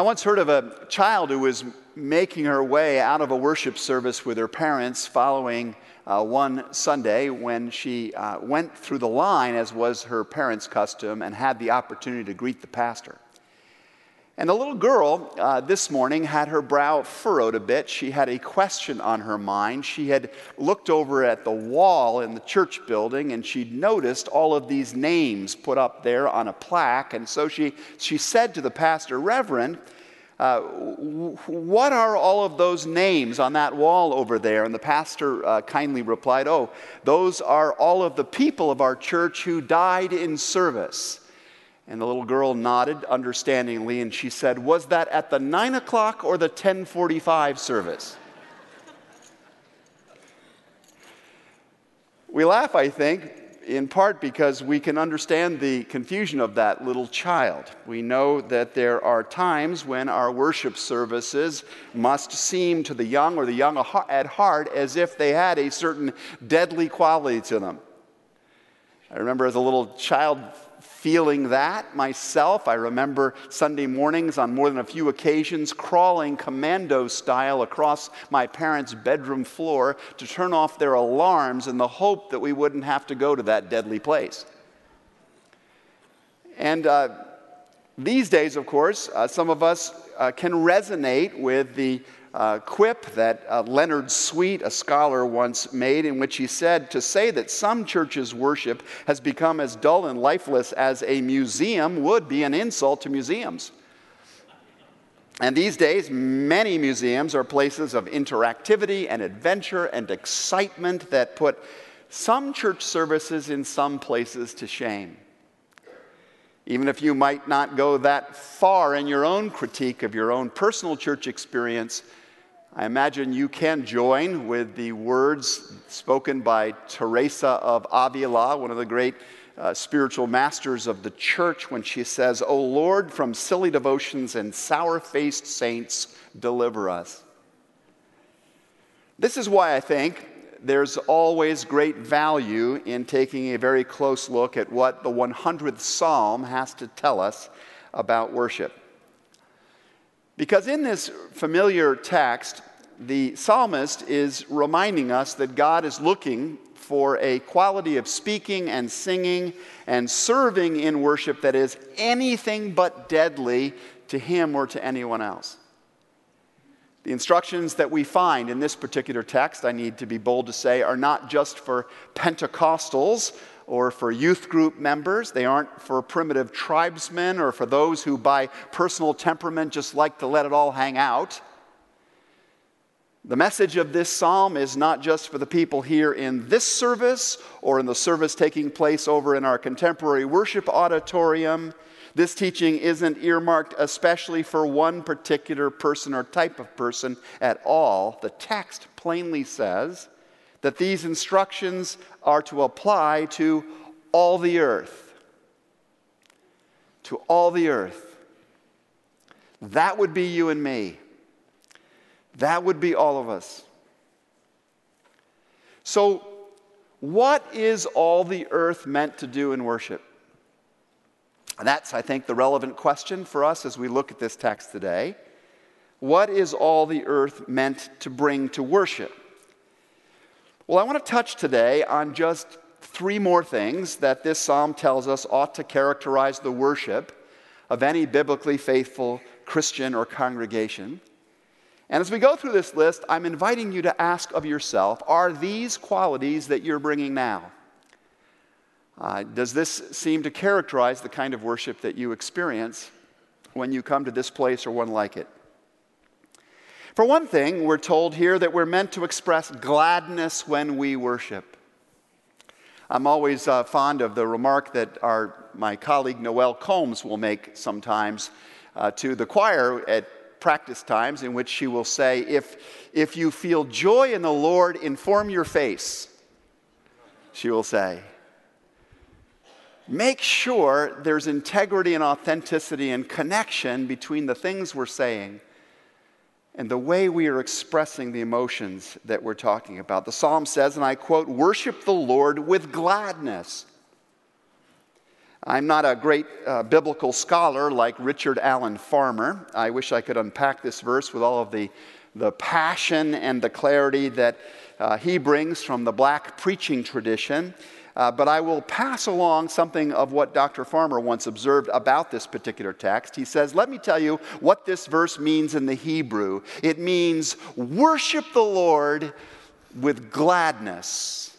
I once heard of a child who was making her way out of a worship service with her parents following uh, one Sunday when she uh, went through the line, as was her parents' custom, and had the opportunity to greet the pastor. And the little girl uh, this morning had her brow furrowed a bit. She had a question on her mind. She had looked over at the wall in the church building and she'd noticed all of these names put up there on a plaque. And so she, she said to the pastor, Reverend, uh, what are all of those names on that wall over there? And the pastor uh, kindly replied, Oh, those are all of the people of our church who died in service. And the little girl nodded understandingly and she said, Was that at the 9 o'clock or the 1045 service? we laugh, I think, in part because we can understand the confusion of that little child. We know that there are times when our worship services must seem to the young or the young at heart as if they had a certain deadly quality to them. I remember as a little child feeling that myself. I remember Sunday mornings on more than a few occasions crawling commando style across my parents' bedroom floor to turn off their alarms in the hope that we wouldn't have to go to that deadly place. And uh, these days, of course, uh, some of us uh, can resonate with the uh, quip that uh, Leonard Sweet, a scholar, once made, in which he said to say that some churches' worship has become as dull and lifeless as a museum would be an insult to museums. And these days, many museums are places of interactivity and adventure and excitement that put some church services in some places to shame. Even if you might not go that far in your own critique of your own personal church experience, I imagine you can join with the words spoken by Teresa of Avila, one of the great uh, spiritual masters of the church, when she says, O Lord, from silly devotions and sour faced saints, deliver us. This is why I think there's always great value in taking a very close look at what the 100th Psalm has to tell us about worship. Because in this familiar text, the psalmist is reminding us that God is looking for a quality of speaking and singing and serving in worship that is anything but deadly to him or to anyone else. The instructions that we find in this particular text, I need to be bold to say, are not just for Pentecostals or for youth group members. They aren't for primitive tribesmen or for those who, by personal temperament, just like to let it all hang out. The message of this psalm is not just for the people here in this service or in the service taking place over in our contemporary worship auditorium. This teaching isn't earmarked especially for one particular person or type of person at all. The text plainly says that these instructions are to apply to all the earth. To all the earth. That would be you and me. That would be all of us. So, what is all the earth meant to do in worship? And that's, I think, the relevant question for us as we look at this text today. What is all the earth meant to bring to worship? Well, I want to touch today on just three more things that this psalm tells us ought to characterize the worship of any biblically faithful Christian or congregation. And as we go through this list, I'm inviting you to ask of yourself are these qualities that you're bringing now? Uh, does this seem to characterize the kind of worship that you experience when you come to this place or one like it? For one thing, we're told here that we're meant to express gladness when we worship. I'm always uh, fond of the remark that our, my colleague Noel Combs will make sometimes uh, to the choir at practice times in which she will say, if, if you feel joy in the Lord, inform your face. She will say, make sure there's integrity and authenticity and connection between the things we're saying and the way we are expressing the emotions that we're talking about. The psalm says, and I quote, worship the Lord with gladness. I'm not a great uh, biblical scholar like Richard Allen Farmer. I wish I could unpack this verse with all of the, the passion and the clarity that uh, he brings from the black preaching tradition. Uh, but I will pass along something of what Dr. Farmer once observed about this particular text. He says, Let me tell you what this verse means in the Hebrew. It means worship the Lord with gladness.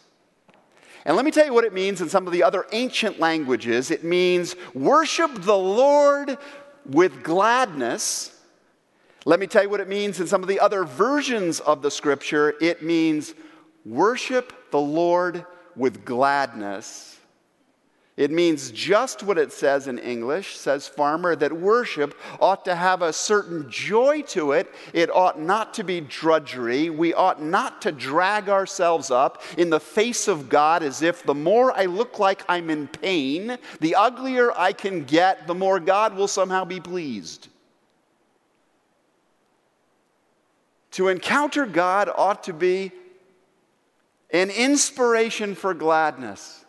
And let me tell you what it means in some of the other ancient languages. It means worship the Lord with gladness. Let me tell you what it means in some of the other versions of the scripture. It means worship the Lord with gladness. It means just what it says in English, says Farmer, that worship ought to have a certain joy to it. It ought not to be drudgery. We ought not to drag ourselves up in the face of God as if the more I look like I'm in pain, the uglier I can get, the more God will somehow be pleased. To encounter God ought to be an inspiration for gladness,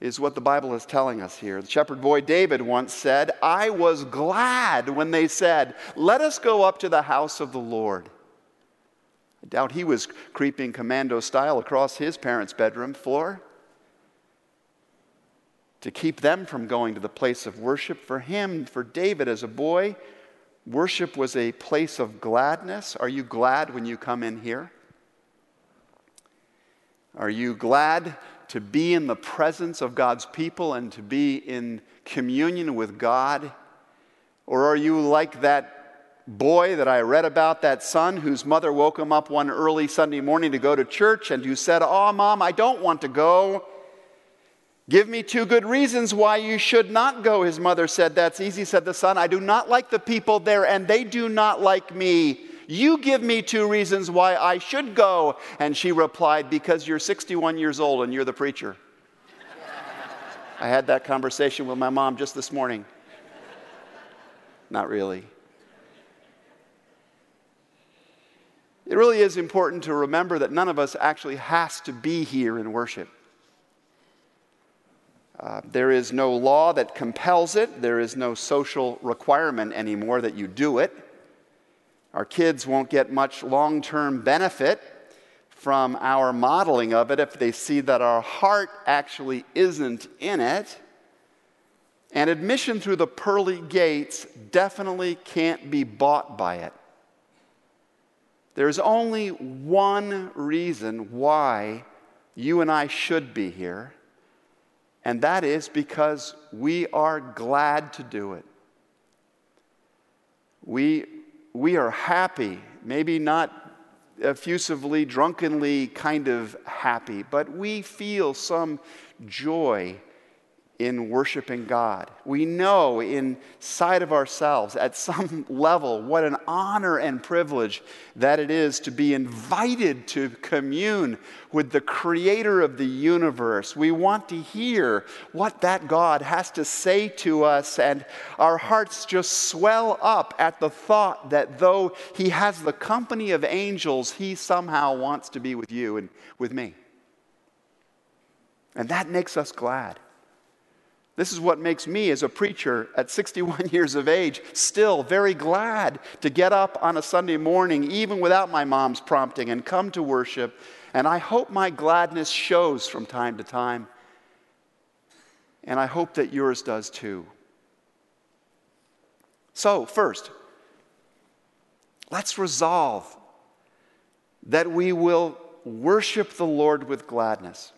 is what the Bible is telling us here. The shepherd boy David once said, I was glad when they said, Let us go up to the house of the Lord. I doubt he was creeping commando style across his parents' bedroom floor to keep them from going to the place of worship. For him, for David as a boy, worship was a place of gladness. Are you glad when you come in here? Are you glad to be in the presence of God's people and to be in communion with God? Or are you like that boy that I read about, that son whose mother woke him up one early Sunday morning to go to church and who said, Oh, mom, I don't want to go. Give me two good reasons why you should not go. His mother said, That's easy, said the son. I do not like the people there, and they do not like me. You give me two reasons why I should go. And she replied, Because you're 61 years old and you're the preacher. I had that conversation with my mom just this morning. Not really. It really is important to remember that none of us actually has to be here in worship. Uh, there is no law that compels it. There is no social requirement anymore that you do it. Our kids won't get much long term benefit from our modeling of it if they see that our heart actually isn't in it. And admission through the pearly gates definitely can't be bought by it. There's only one reason why you and I should be here, and that is because we are glad to do it. We we are happy, maybe not effusively, drunkenly kind of happy, but we feel some joy in worshiping God. We know inside of ourselves, at some level, what an honor and privilege that it is to be invited to commune with the creator of the universe. We want to hear what that God has to say to us, and our hearts just swell up at the thought that though He has the company of angels, He somehow wants to be with you and with me. And that makes us glad. This is what makes me, as a preacher at 61 years of age, still very glad to get up on a Sunday morning, even without my mom's prompting, and come to worship. And I hope my gladness shows from time to time. And I hope that yours does too. So, first, let's resolve that we will worship the Lord with gladness.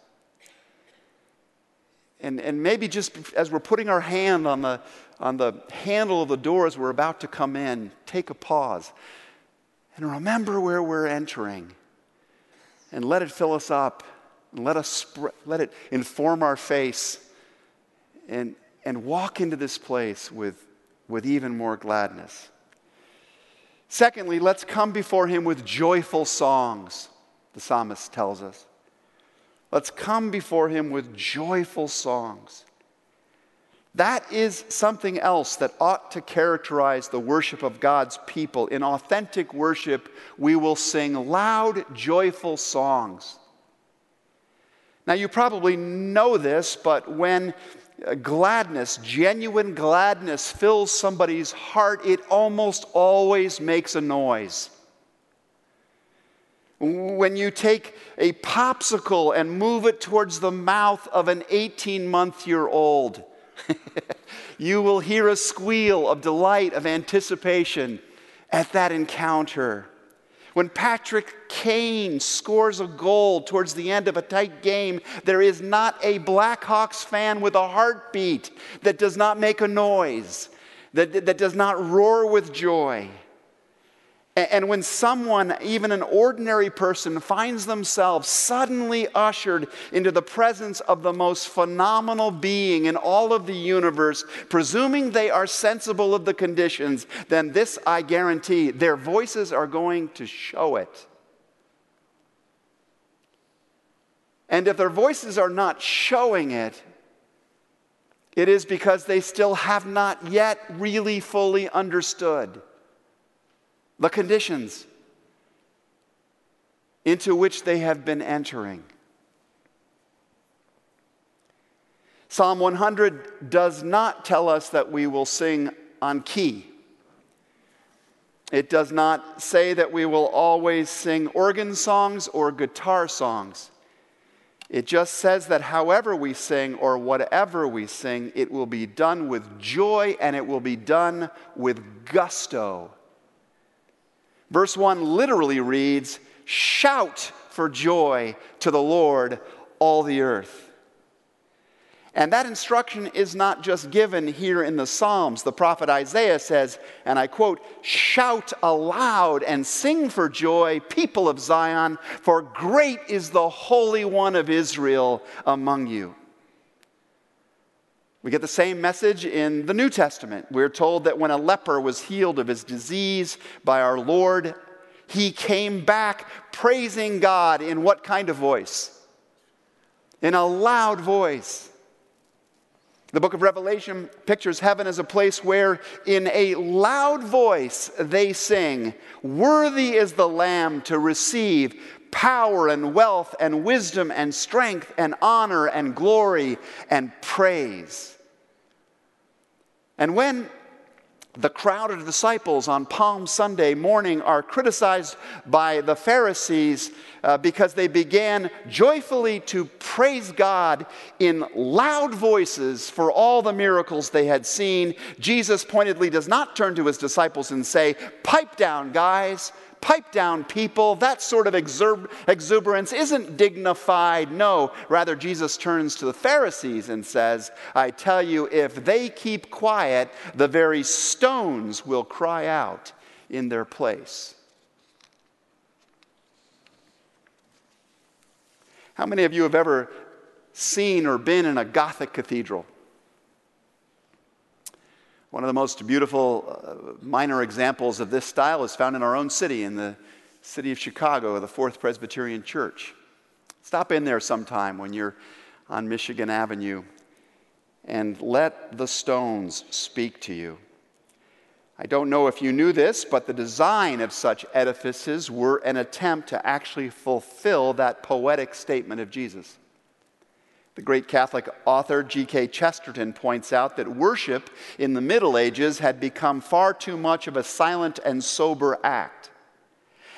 And, and maybe just as we're putting our hand on the, on the handle of the door as we're about to come in, take a pause and remember where we're entering and let it fill us up and let, us let it inform our face and, and walk into this place with, with even more gladness. Secondly, let's come before him with joyful songs, the psalmist tells us. Let's come before Him with joyful songs. That is something else that ought to characterize the worship of God's people. In authentic worship, we will sing loud, joyful songs. Now, you probably know this, but when gladness, genuine gladness, fills somebody's heart, it almost always makes a noise. When you take a popsicle and move it towards the mouth of an 18 month year old, you will hear a squeal of delight, of anticipation at that encounter. When Patrick Kane scores a goal towards the end of a tight game, there is not a Blackhawks fan with a heartbeat that does not make a noise, that, that does not roar with joy. And when someone, even an ordinary person, finds themselves suddenly ushered into the presence of the most phenomenal being in all of the universe, presuming they are sensible of the conditions, then this I guarantee their voices are going to show it. And if their voices are not showing it, it is because they still have not yet really fully understood the conditions into which they have been entering. Psalm 100 does not tell us that we will sing on key. It does not say that we will always sing organ songs or guitar songs. It just says that however we sing or whatever we sing, it will be done with joy and it will be done with gusto Verse 1 literally reads, Shout for joy to the Lord, all the earth. And that instruction is not just given here in the Psalms. The prophet Isaiah says, and I quote, Shout aloud and sing for joy, people of Zion, for great is the Holy One of Israel among you. We get the same message in the New Testament. We're told that when a leper was healed of his disease by our Lord, he came back praising God in what kind of voice? In a loud voice. The book of Revelation pictures heaven as a place where, in a loud voice, they sing, Worthy is the Lamb to receive power and wealth and wisdom and strength and honor and glory and praise. And when the crowd of disciples on Palm Sunday morning are criticized by the Pharisees uh, because they began joyfully to praise God in loud voices for all the miracles they had seen. Jesus pointedly does not turn to his disciples and say, Pipe down, guys pipe down people. That sort of exuberance isn't dignified. No, rather, Jesus turns to the Pharisees and says, I tell you, if they keep quiet, the very stones will cry out in their place. How many of you have ever seen or been in a Gothic cathedral? One of the most beautiful uh, minor examples of this style is found in our own city, in the city of Chicago, the Fourth Presbyterian Church. Stop in there sometime when you're on Michigan Avenue and let the stones speak to you. I don't know if you knew this, but the design of such edifices were an attempt to actually fulfill that poetic statement of Jesus. The great Catholic author G.K. Chesterton points out that worship in the Middle Ages had become far too much of a silent and sober act.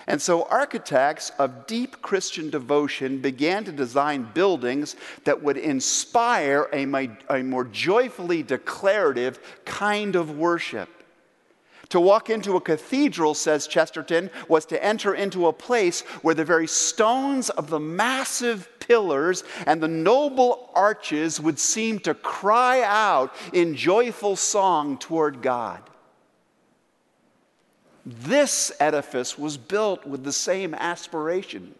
And so architects of deep Christian devotion began to design buildings that would inspire a, a more joyfully declarative kind of worship. To walk into a cathedral, says Chesterton, was to enter into a place where the very stones of the massive pillars and the noble arches would seem to cry out in joyful song toward God. This edifice was built with the same aspiration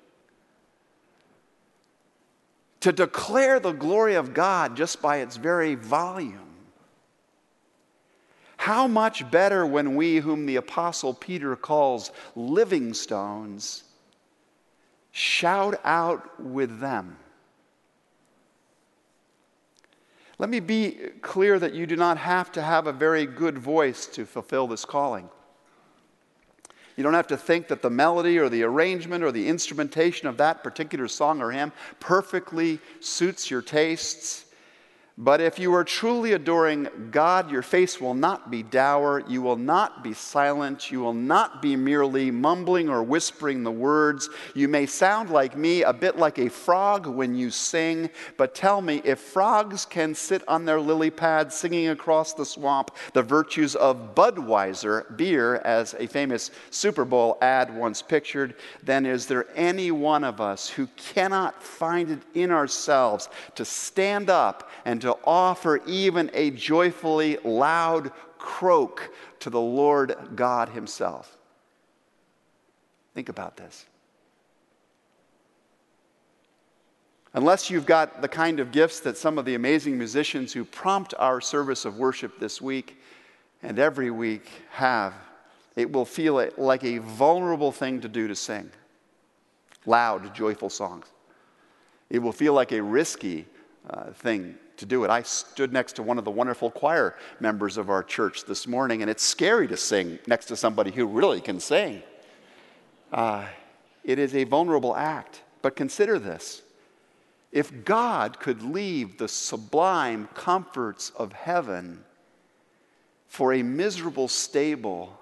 to declare the glory of God just by its very volume. How much better when we, whom the Apostle Peter calls living stones, shout out with them. Let me be clear that you do not have to have a very good voice to fulfill this calling. You don't have to think that the melody or the arrangement or the instrumentation of that particular song or hymn perfectly suits your tastes. But if you are truly adoring God, your face will not be dour, you will not be silent, you will not be merely mumbling or whispering the words. You may sound like me, a bit like a frog when you sing, but tell me if frogs can sit on their lily pads singing across the swamp the virtues of Budweiser beer, as a famous Super Bowl ad once pictured, then is there any one of us who cannot find it in ourselves to stand up and to offer even a joyfully loud croak to the Lord God Himself. Think about this. Unless you've got the kind of gifts that some of the amazing musicians who prompt our service of worship this week and every week have, it will feel like a vulnerable thing to do to sing loud, joyful songs. It will feel like a risky uh, thing to do it. I stood next to one of the wonderful choir members of our church this morning, and it's scary to sing next to somebody who really can sing. Uh, it is a vulnerable act, but consider this. If God could leave the sublime comforts of heaven for a miserable stable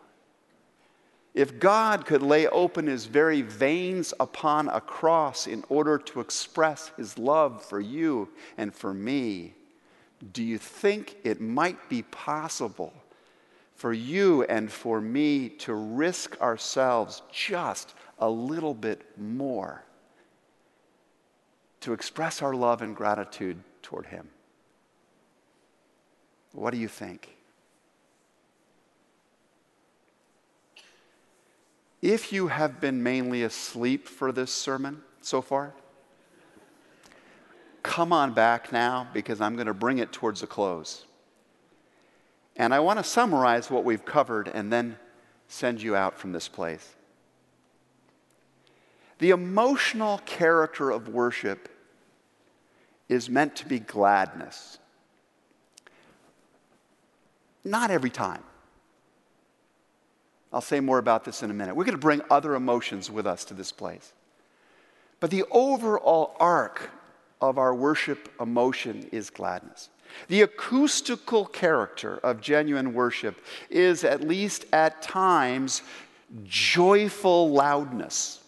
if God could lay open his very veins upon a cross in order to express his love for you and for me, do you think it might be possible for you and for me to risk ourselves just a little bit more to express our love and gratitude toward him? What do you think? If you have been mainly asleep for this sermon so far, come on back now because I'm going to bring it towards a close. And I want to summarize what we've covered and then send you out from this place. The emotional character of worship is meant to be gladness. Not every time. I'll say more about this in a minute. We're going to bring other emotions with us to this place. But the overall arc of our worship emotion is gladness. The acoustical character of genuine worship is, at least at times, joyful loudness.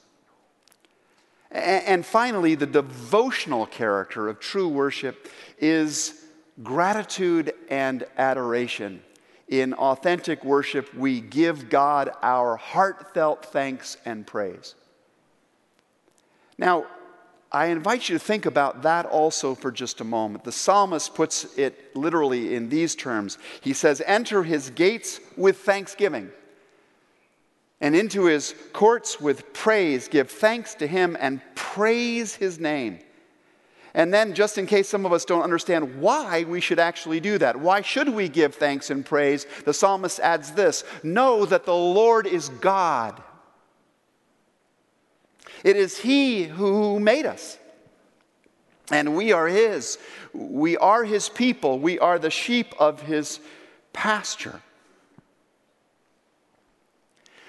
And finally, the devotional character of true worship is gratitude and adoration in authentic worship, we give God our heartfelt thanks and praise. Now, I invite you to think about that also for just a moment. The psalmist puts it literally in these terms He says, Enter his gates with thanksgiving, and into his courts with praise. Give thanks to him and praise his name. And then, just in case some of us don't understand why we should actually do that, why should we give thanks and praise? The psalmist adds this Know that the Lord is God. It is He who made us, and we are His. We are His people, we are the sheep of His pasture.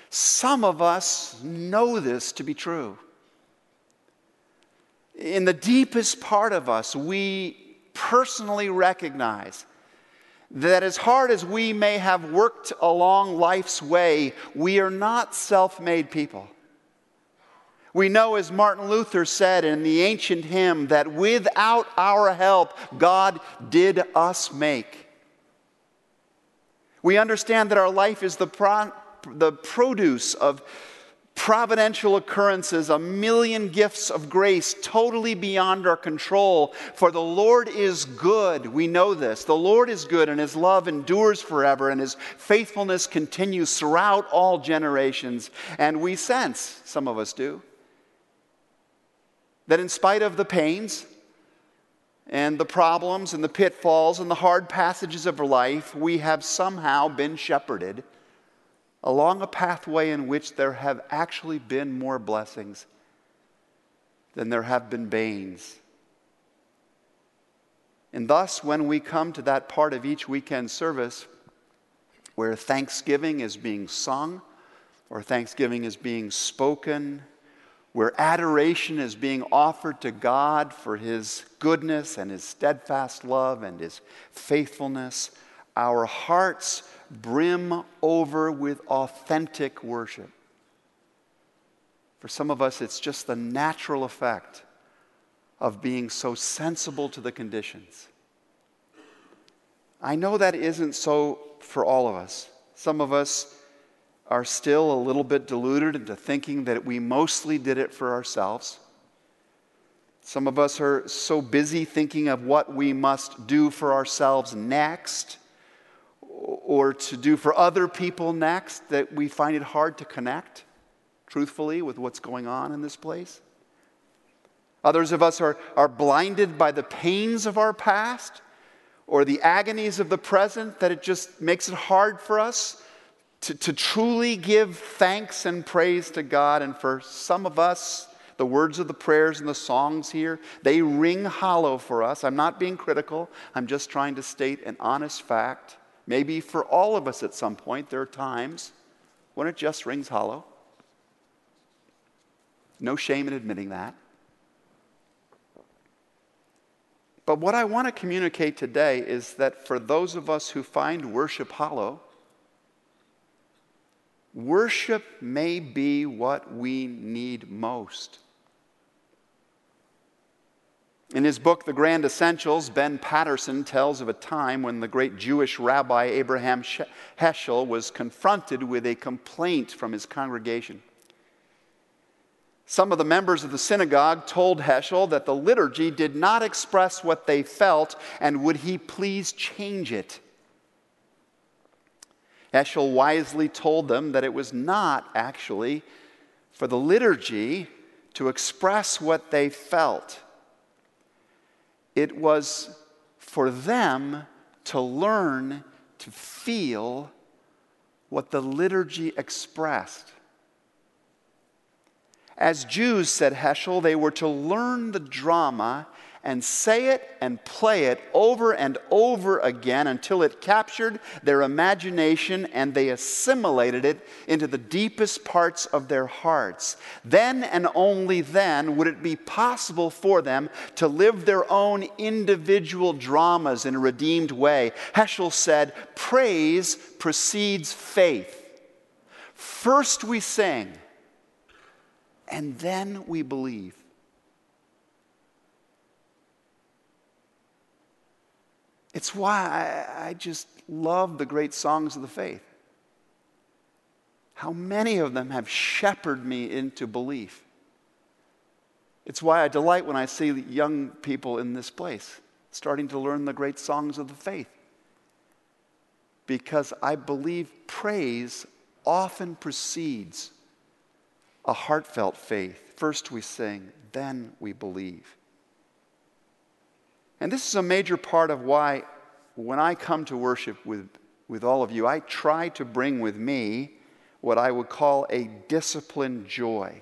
Some of us know this to be true in the deepest part of us, we personally recognize that as hard as we may have worked along life's way, we are not self made people. We know, as Martin Luther said in the ancient hymn, that without our help, God did us make. We understand that our life is the, pro- the produce of providential occurrences, a million gifts of grace totally beyond our control. For the Lord is good. We know this. The Lord is good, and his love endures forever, and his faithfulness continues throughout all generations. And we sense, some of us do, that in spite of the pains, and the problems and the pitfalls and the hard passages of life, we have somehow been shepherded along a pathway in which there have actually been more blessings than there have been banes. And thus, when we come to that part of each weekend service where thanksgiving is being sung or thanksgiving is being spoken, where adoration is being offered to God for his goodness and his steadfast love and his faithfulness, our hearts brim over with authentic worship. For some of us, it's just the natural effect of being so sensible to the conditions. I know that isn't so for all of us. Some of us are still a little bit deluded into thinking that we mostly did it for ourselves. Some of us are so busy thinking of what we must do for ourselves next or to do for other people next that we find it hard to connect truthfully with what's going on in this place. Others of us are, are blinded by the pains of our past or the agonies of the present that it just makes it hard for us to, to truly give thanks and praise to God. And for some of us, the words of the prayers and the songs here, they ring hollow for us. I'm not being critical, I'm just trying to state an honest fact. Maybe for all of us at some point, there are times when it just rings hollow. No shame in admitting that. But what I want to communicate today is that for those of us who find worship hollow, worship may be what we need most. In his book, The Grand Essentials, Ben Patterson tells of a time when the great Jewish rabbi Abraham Heschel was confronted with a complaint from his congregation. Some of the members of the synagogue told Heschel that the liturgy did not express what they felt and would he please change it. Heschel wisely told them that it was not actually for the liturgy to express what they felt it was for them to learn to feel what the liturgy expressed. As Jews, said Heschel, they were to learn the drama and say it and play it over and over again until it captured their imagination and they assimilated it into the deepest parts of their hearts. Then and only then would it be possible for them to live their own individual dramas in a redeemed way. Heschel said, Praise precedes faith. First we sing, and then we believe. It's why I, I just love the great songs of the faith. How many of them have shepherded me into belief. It's why I delight when I see young people in this place starting to learn the great songs of the faith. Because I believe praise often precedes a heartfelt faith. First we sing, then we believe. And this is a major part of why, when I come to worship with, with all of you, I try to bring with me what I would call a disciplined joy.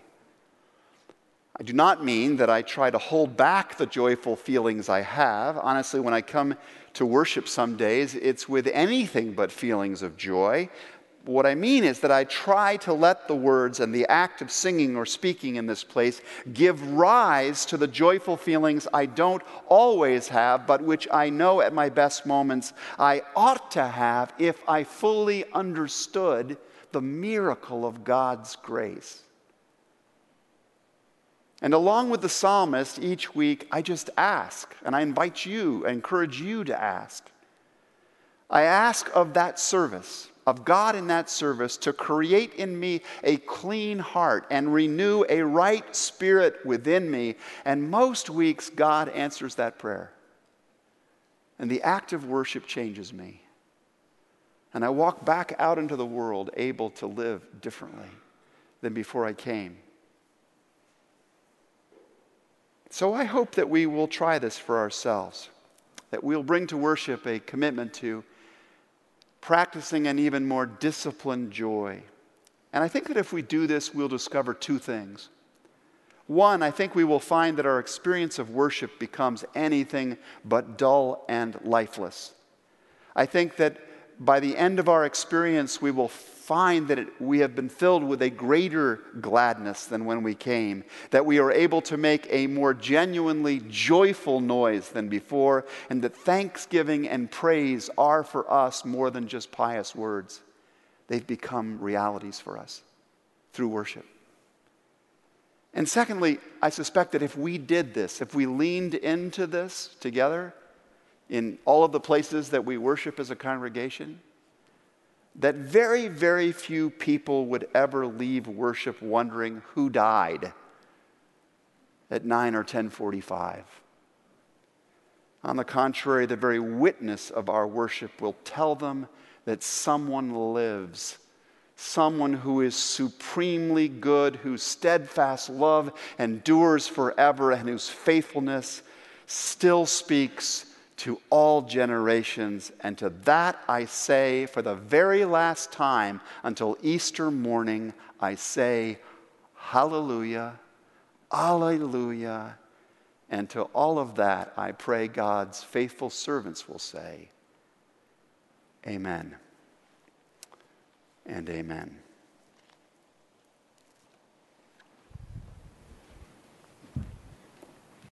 I do not mean that I try to hold back the joyful feelings I have. Honestly, when I come to worship some days, it's with anything but feelings of joy what I mean is that I try to let the words and the act of singing or speaking in this place give rise to the joyful feelings I don't always have, but which I know at my best moments I ought to have if I fully understood the miracle of God's grace. And along with the psalmist, each week I just ask, and I invite you, I encourage you to ask. I ask of that service of God in that service to create in me a clean heart and renew a right spirit within me. And most weeks, God answers that prayer. And the act of worship changes me. And I walk back out into the world able to live differently than before I came. So I hope that we will try this for ourselves, that we'll bring to worship a commitment to practicing an even more disciplined joy. And I think that if we do this, we'll discover two things. One, I think we will find that our experience of worship becomes anything but dull and lifeless. I think that by the end of our experience, we will find that it, we have been filled with a greater gladness than when we came, that we are able to make a more genuinely joyful noise than before, and that thanksgiving and praise are for us more than just pious words. They've become realities for us through worship. And secondly, I suspect that if we did this, if we leaned into this together in all of the places that we worship as a congregation, that very, very few people would ever leave worship wondering who died at 9 or 1045. On the contrary, the very witness of our worship will tell them that someone lives someone who is supremely good, whose steadfast love endures forever, and whose faithfulness still speaks to all generations. And to that I say, for the very last time until Easter morning, I say, Hallelujah, Alleluia. And to all of that, I pray God's faithful servants will say, Amen and amen.